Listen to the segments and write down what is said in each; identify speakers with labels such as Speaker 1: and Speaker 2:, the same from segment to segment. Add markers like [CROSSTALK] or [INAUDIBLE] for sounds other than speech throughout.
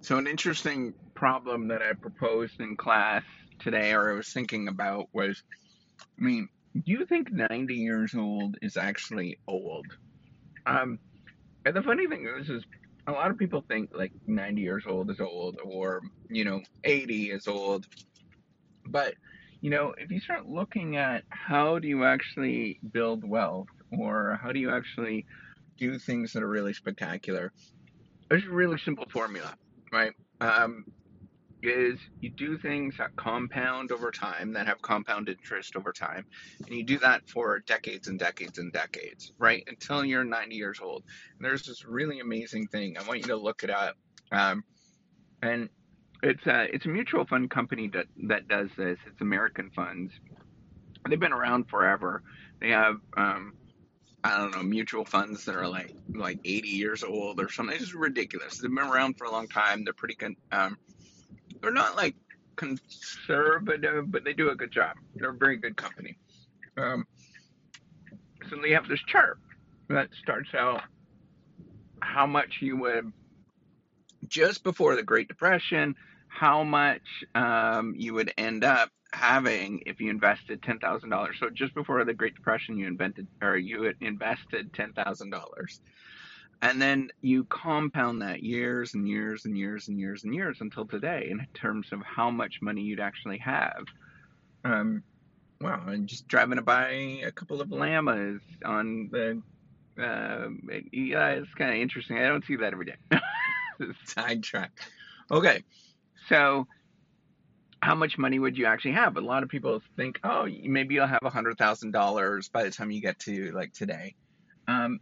Speaker 1: So, an interesting problem that I proposed in class today, or I was thinking about, was I mean, do you think 90 years old is actually old? Um, and the funny thing is, is a lot of people think like 90 years old is old, or, you know, 80 is old. But, you know, if you start looking at how do you actually build wealth, or how do you actually do things that are really spectacular, there's a really simple formula, right? Um, is you do things that compound over time, that have compound interest over time, and you do that for decades and decades and decades, right? Until you're 90 years old. And there's this really amazing thing. I want you to look it up. Um, and it's a, it's a mutual fund company that, that does this. It's American Funds. They've been around forever. They have um, I don't know, mutual funds that are like like 80 years old or something. It's just ridiculous. They've been around for a long time. They're pretty good. Um, they're not like conservative, but they do a good job. They're a very good company. Um, so they have this chart that starts out how much you would just before the Great Depression, how much um, you would end up having if you invested ten thousand dollars. So just before the Great Depression, you invented or you invested ten thousand dollars, and then you compound that years and years and years and years and years until today in terms of how much money you'd actually have. Um, wow, and just driving by a couple of llamas on the uh, yeah, it's kind of interesting. I don't see that every day. [LAUGHS] [LAUGHS] Sidetrack. Okay, so how much money would you actually have? A lot of people think, oh, maybe you'll have a hundred thousand dollars by the time you get to like today, um,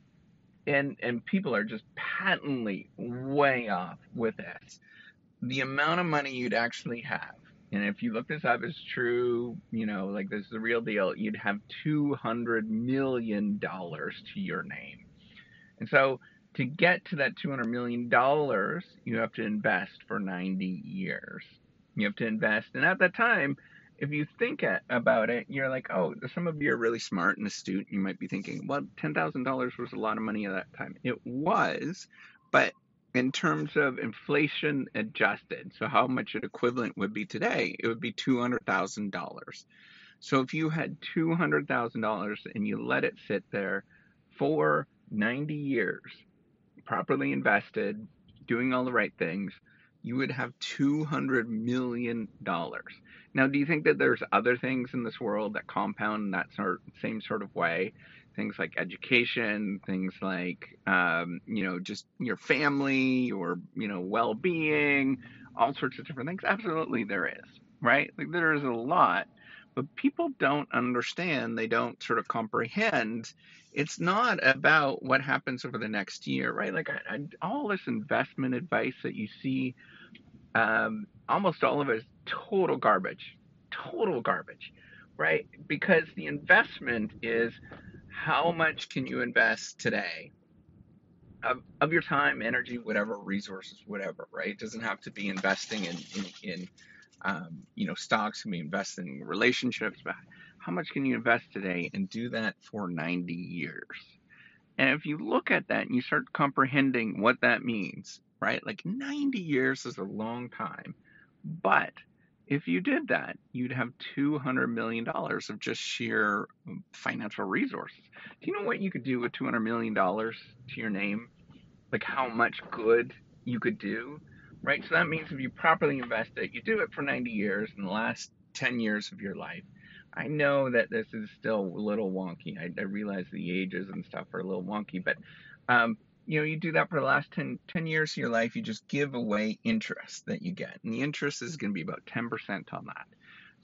Speaker 1: and and people are just patently way off with it. The amount of money you'd actually have, and if you look this up, it's true. You know, like this is the real deal. You'd have two hundred million dollars to your name, and so to get to that two hundred million dollars, you have to invest for ninety years you have to invest. And at that time, if you think about it, you're like, oh, some of you are really smart and astute. You might be thinking, well, $10,000 was a lot of money at that time. It was, but in terms of inflation adjusted, so how much an equivalent would be today, it would be $200,000. So if you had $200,000 and you let it sit there for 90 years, properly invested, doing all the right things, you would have $200 million. Now, do you think that there's other things in this world that compound in that sort, same sort of way? Things like education, things like, um, you know, just your family or, you know, well being, all sorts of different things? Absolutely, there is, right? Like, there is a lot but people don't understand, they don't sort of comprehend. It's not about what happens over the next year, right? Like I, I, all this investment advice that you see um, almost all of it is total garbage, total garbage, right? Because the investment is how much can you invest today of, of your time, energy, whatever resources, whatever, right? It doesn't have to be investing in, in, in um, you know, stocks, can be investing in relationships, but how much can you invest today and do that for 90 years? And if you look at that and you start comprehending what that means, right? Like 90 years is a long time. But if you did that, you'd have $200 million of just sheer financial resources. Do you know what you could do with $200 million to your name? Like how much good you could do, right? So that means if you properly invest it, you do it for 90 years in the last 10 years of your life. I know that this is still a little wonky. I, I realize the ages and stuff are a little wonky, but um, you know, you do that for the last 10, 10 years of your life, you just give away interest that you get. And the interest is going to be about 10% on that.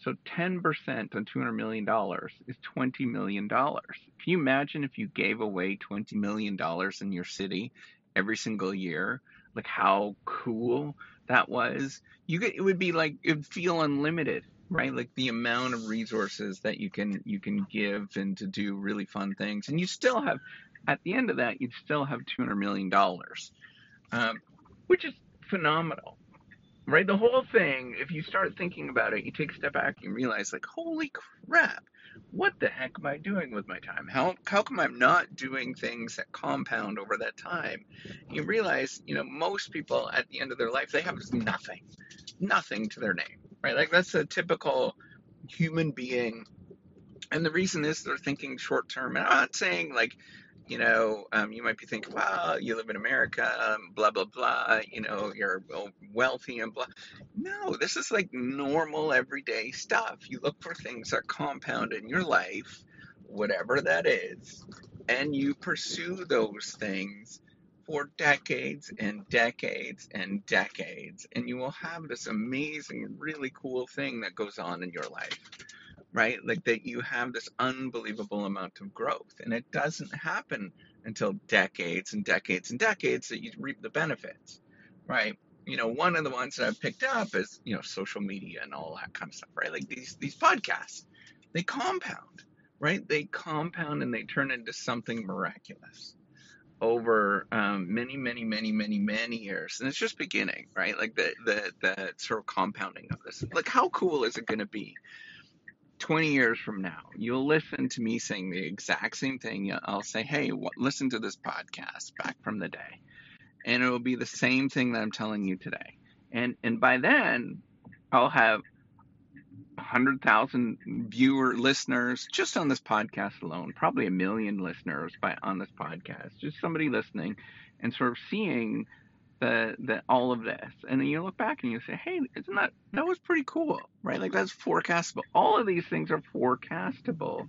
Speaker 1: So 10% on $200 million is $20 million. Can you imagine if you gave away $20 million in your city every single year? Like how cool that was? You get, it would be like, it would feel unlimited right? Like the amount of resources that you can you can give and to do really fun things. And you still have at the end of that, you'd still have $200 million, um, which is phenomenal, right? The whole thing, if you start thinking about it, you take a step back and realize, like, holy crap, what the heck am I doing with my time? How, how come I'm not doing things that compound over that time? You realize, you know, most people at the end of their life, they have nothing, nothing to their name, right? Like, that's a typical human being. And the reason is they're thinking short term. And I'm not saying like you know, um, you might be thinking, well, you live in America, um, blah, blah, blah, you know, you're wealthy and blah. No, this is like normal everyday stuff. You look for things that compound in your life, whatever that is, and you pursue those things for decades and decades and decades, and you will have this amazing, really cool thing that goes on in your life right? Like that you have this unbelievable amount of growth. And it doesn't happen until decades and decades and decades that you reap the benefits, right? You know, one of the ones that I've picked up is, you know, social media and all that kind of stuff, right? Like these these podcasts, they compound, right? They compound and they turn into something miraculous over um, many, many, many, many, many years, and it's just beginning, right? Like the the the sort of compounding of this. Like, how cool is it going to be 20 years from now, you'll listen to me saying the exact same thing. I'll say, hey, listen to this podcast back from the day. And it will be the same thing that I'm telling you today. And, and by then, I'll have 100,000 viewer listeners just on this podcast alone, probably a million listeners by on this podcast, just somebody listening and sort of seeing the, the all of this. And then you look back and you say hey isn't that that was pretty cool right? Like that's forecastable all of these things are forecastable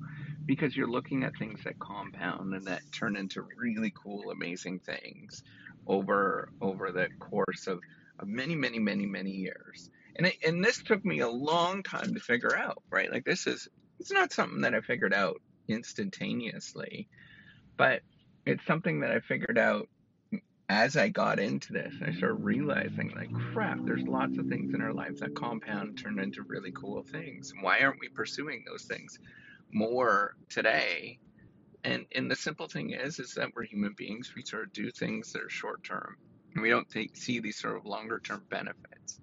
Speaker 1: because you're looking at things that compound and that turn into really cool amazing things over over the course of, of many many many many years. And it, and this took me a long time to figure out right? Like this is it's not something that i figured out instantaneously but it's something that i figured out as I got into this, I started realizing, like, crap, there's lots of things in our lives that compound, turn into really cool things. Why aren't we pursuing those things more today? And and the simple thing is, is that we're human beings. We sort of do things that are short term, and we don't take, see these sort of longer term benefits.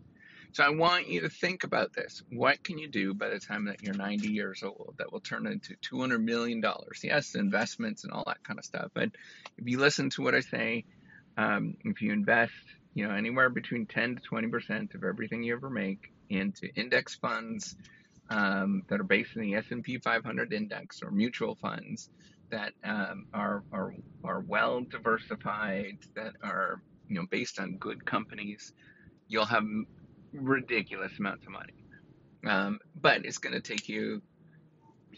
Speaker 1: So I want you to think about this. What can you do by the time that you're 90 years old that will turn into 200 million dollars? Yes, investments and all that kind of stuff. But if you listen to what I say, um, if you invest, you know, anywhere between 10 to 20 percent of everything you ever make into index funds um, that are based in the S&P 500 index or mutual funds that um, are, are are well diversified, that are you know based on good companies, you'll have ridiculous amounts of money. Um, but it's going to take you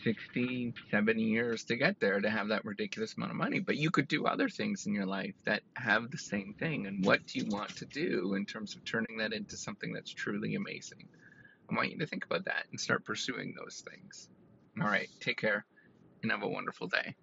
Speaker 1: 60, 70 years to get there to have that ridiculous amount of money. But you could do other things in your life that have the same thing. And what do you want to do in terms of turning that into something that's truly amazing? I want you to think about that and start pursuing those things. All right, take care and have a wonderful day.